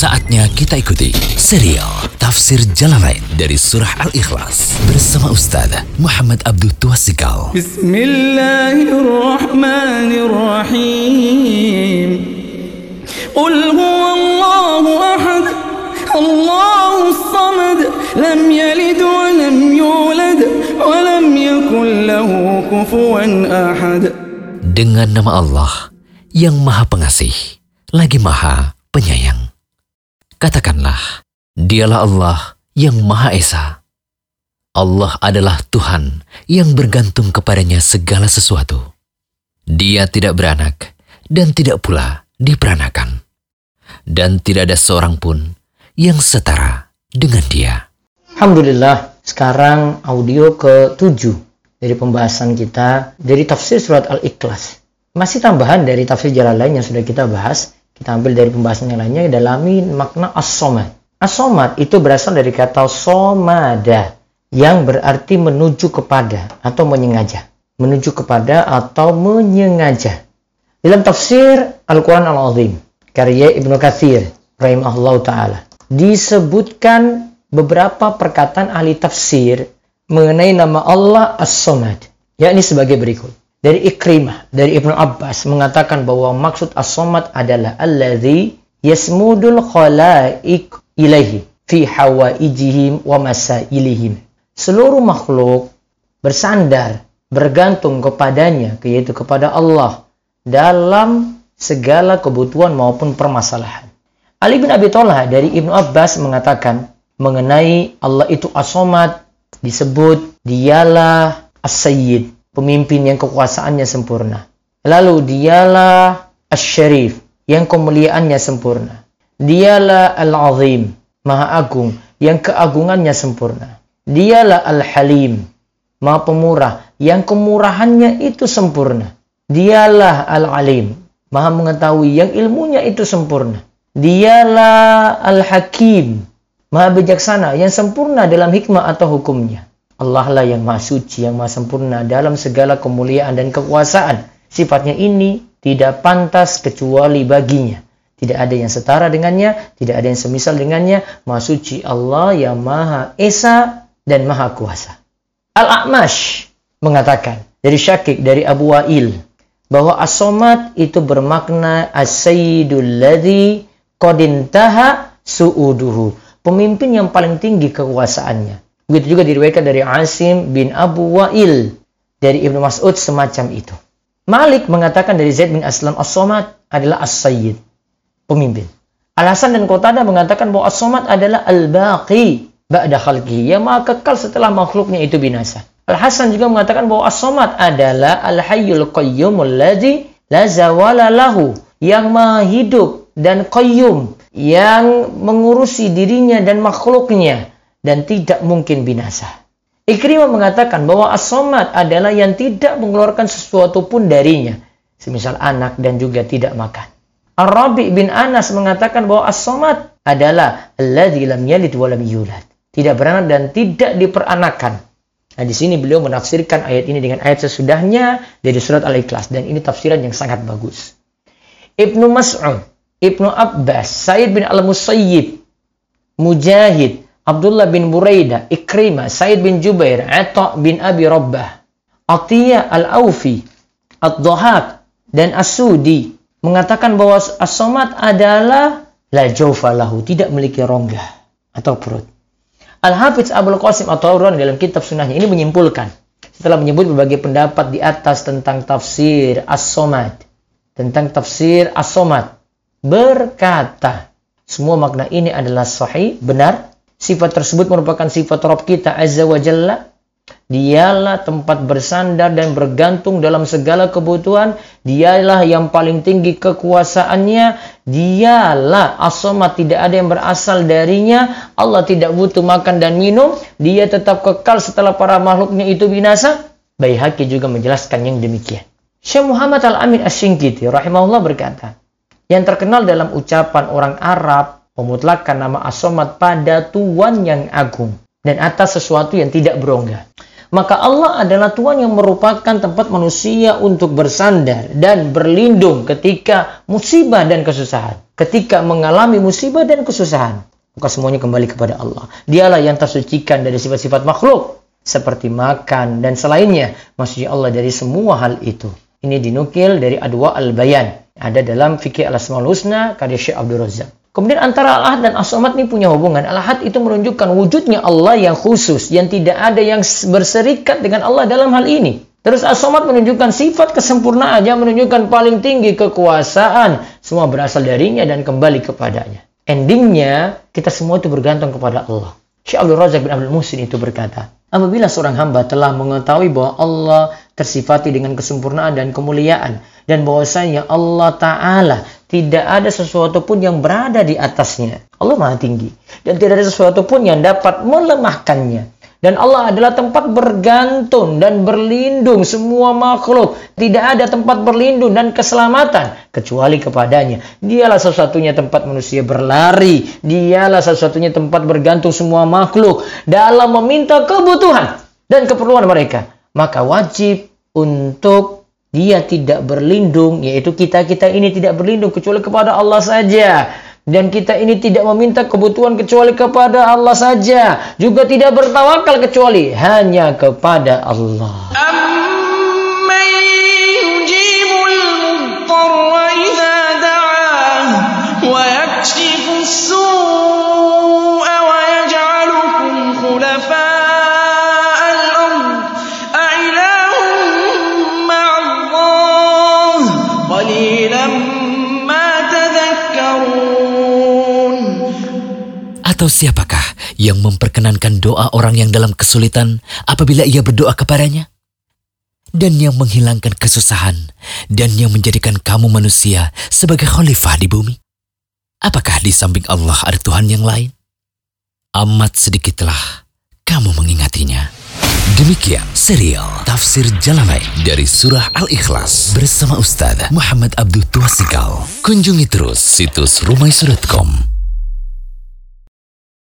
Saatnya kita ikuti serial Tafsir Jalalain dari Surah Al-Ikhlas bersama Ustaz Muhammad Abdul Tuasikal. Bismillahirrahmanirrahim. Qul huwallahu ahad. Allahu samad. Lam yalid wa lam yulad wa lam yakul lahu kufuwan ahad. Dengan nama Allah yang Maha Pengasih, lagi Maha Penyayang. Katakanlah, dialah Allah yang Maha Esa. Allah adalah Tuhan yang bergantung kepadanya segala sesuatu. Dia tidak beranak dan tidak pula diperanakan. Dan tidak ada seorang pun yang setara dengan dia. Alhamdulillah, sekarang audio ke-7 dari pembahasan kita dari tafsir surat Al-Ikhlas. Masih tambahan dari tafsir jalan lain yang sudah kita bahas kita ambil dari pembahasan yang lainnya dalami makna as-somad. As-somad itu berasal dari kata somada yang berarti menuju kepada atau menyengaja. Menuju kepada atau menyengaja. Dalam tafsir Al-Quran Al-Azim, karya Ibnu Kathir, rahimahullah ta'ala, disebutkan beberapa perkataan ahli tafsir mengenai nama Allah As-Somad, yakni sebagai berikut dari Ikrimah, dari Ibnu Abbas mengatakan bahwa maksud as-samad adalah alladzi yasmudul khalaiq ilaihi fi hawaijihim wa masailihim. Seluruh makhluk bersandar, bergantung kepadanya, yaitu kepada Allah dalam segala kebutuhan maupun permasalahan. Ali bin Abi Thalib dari Ibnu Abbas mengatakan mengenai Allah itu as-samad disebut dialah as-sayyid pemimpin yang kekuasaannya sempurna. Lalu dialah Asy-Syarif yang kemuliaannya sempurna. Dialah Al-Azim, Maha Agung yang keagungannya sempurna. Dialah Al-Halim, Maha Pemurah yang kemurahannya itu sempurna. Dialah Al-Alim, Maha mengetahui yang ilmunya itu sempurna. Dialah Al-Hakim, Maha bijaksana yang sempurna dalam hikmah atau hukumnya. Allah lah yang maha suci, yang maha sempurna dalam segala kemuliaan dan kekuasaan. Sifatnya ini tidak pantas kecuali baginya. Tidak ada yang setara dengannya, tidak ada yang semisal dengannya. Maha suci Allah yang maha esa dan maha kuasa. Al-A'mash mengatakan dari Syakik, dari Abu Wa'il, bahwa as itu bermakna as-sayyidul ladhi qadintaha su'uduhu. Pemimpin yang paling tinggi kekuasaannya Begitu juga diriwayatkan dari Asim bin Abu Wa'il dari Ibnu Mas'ud semacam itu. Malik mengatakan dari Zaid bin Aslam As-Somad adalah As-Sayyid, pemimpin. Al-Hasan dan Qatada mengatakan bahwa As-Somad adalah Al-Baqi ba'da khalqihi, yang maha kekal setelah makhluknya itu binasa. Al-Hasan juga mengatakan bahwa As-Somad adalah Al-Hayyul Qayyumul ladzi la zawala lahu, yang maha hidup dan qayyum, yang mengurusi dirinya dan makhluknya dan tidak mungkin binasa. Ikrimah mengatakan bahwa as adalah yang tidak mengeluarkan sesuatu pun darinya, semisal anak dan juga tidak makan. Ar-Rabi bin Anas mengatakan bahwa as adalah alladzi lam yalid wa lam yulad. Tidak beranak dan tidak diperanakan. Nah, di sini beliau menafsirkan ayat ini dengan ayat sesudahnya dari surat Al-Ikhlas dan ini tafsiran yang sangat bagus. Ibnu Mas'ud, Ibnu Abbas, Said bin Al-Musayyib, Mujahid, Abdullah bin Buraidah, Ikrimah, Said bin Jubair, Atta bin Abi Rabbah, Atiyah Al-Aufi, Ad-Dhahak, dan As-Sudi mengatakan bahwa As-Samad adalah la jawfalahu, tidak memiliki rongga atau perut. Al-Hafiz Abdul Qasim atau Auron dalam kitab sunnahnya ini menyimpulkan setelah menyebut berbagai pendapat di atas tentang tafsir As-Samad, tentang tafsir As-Samad, berkata semua makna ini adalah sahih, benar, Sifat tersebut merupakan sifat Rob kita Azza wa Jalla. Dialah tempat bersandar dan bergantung dalam segala kebutuhan. Dialah yang paling tinggi kekuasaannya. Dialah asoma tidak ada yang berasal darinya. Allah tidak butuh makan dan minum. Dia tetap kekal setelah para makhluknya itu binasa. Baihaqi juga menjelaskan yang demikian. Syekh Muhammad Al-Amin As-Singkiti rahimahullah berkata, yang terkenal dalam ucapan orang Arab memutlakan nama as pada Tuhan yang agung dan atas sesuatu yang tidak berongga. Maka Allah adalah Tuhan yang merupakan tempat manusia untuk bersandar dan berlindung ketika musibah dan kesusahan. Ketika mengalami musibah dan kesusahan. Maka semuanya kembali kepada Allah. Dialah yang tersucikan dari sifat-sifat makhluk. Seperti makan dan selainnya. Maksudnya Allah dari semua hal itu. Ini dinukil dari Adwa Al-Bayan. Ada dalam Fikih Al-Asmaul Husna karya Syekh Abdul Razak. Kemudian antara Al-Ahad dan As-Samad ini punya hubungan. Al-Ahad itu menunjukkan wujudnya Allah yang khusus, yang tidak ada yang berserikat dengan Allah dalam hal ini. Terus As-Samad menunjukkan sifat kesempurnaan yang menunjukkan paling tinggi kekuasaan. Semua berasal darinya dan kembali kepadanya. Endingnya, kita semua itu bergantung kepada Allah. Syekh Abdul Razak bin Abdul Musin itu berkata, apabila seorang hamba telah mengetahui bahwa Allah tersifati dengan kesempurnaan dan kemuliaan, dan bahwasanya Allah Ta'ala tidak ada sesuatu pun yang berada di atasnya. Allah Maha Tinggi. Dan tidak ada sesuatu pun yang dapat melemahkannya. Dan Allah adalah tempat bergantung dan berlindung semua makhluk. Tidak ada tempat berlindung dan keselamatan kecuali kepadanya. Dialah satu-satunya tempat manusia berlari. Dialah satu-satunya tempat bergantung semua makhluk dalam meminta kebutuhan dan keperluan mereka. Maka wajib untuk dia tidak berlindung, yaitu kita-kita ini tidak berlindung kecuali kepada Allah saja. Dan kita ini tidak meminta kebutuhan kecuali kepada Allah saja. Juga tidak bertawakal kecuali hanya kepada Allah. Atau siapakah yang memperkenankan doa orang yang dalam kesulitan apabila ia berdoa kepadanya? Dan yang menghilangkan kesusahan dan yang menjadikan kamu manusia sebagai khalifah di bumi? Apakah di samping Allah ada Tuhan yang lain? Amat sedikitlah kamu mengingatinya. Demikian serial Tafsir Jalalain dari Surah Al-Ikhlas bersama Ustaz Muhammad Abdul Tuasikal. Kunjungi terus situs rumaisurat.com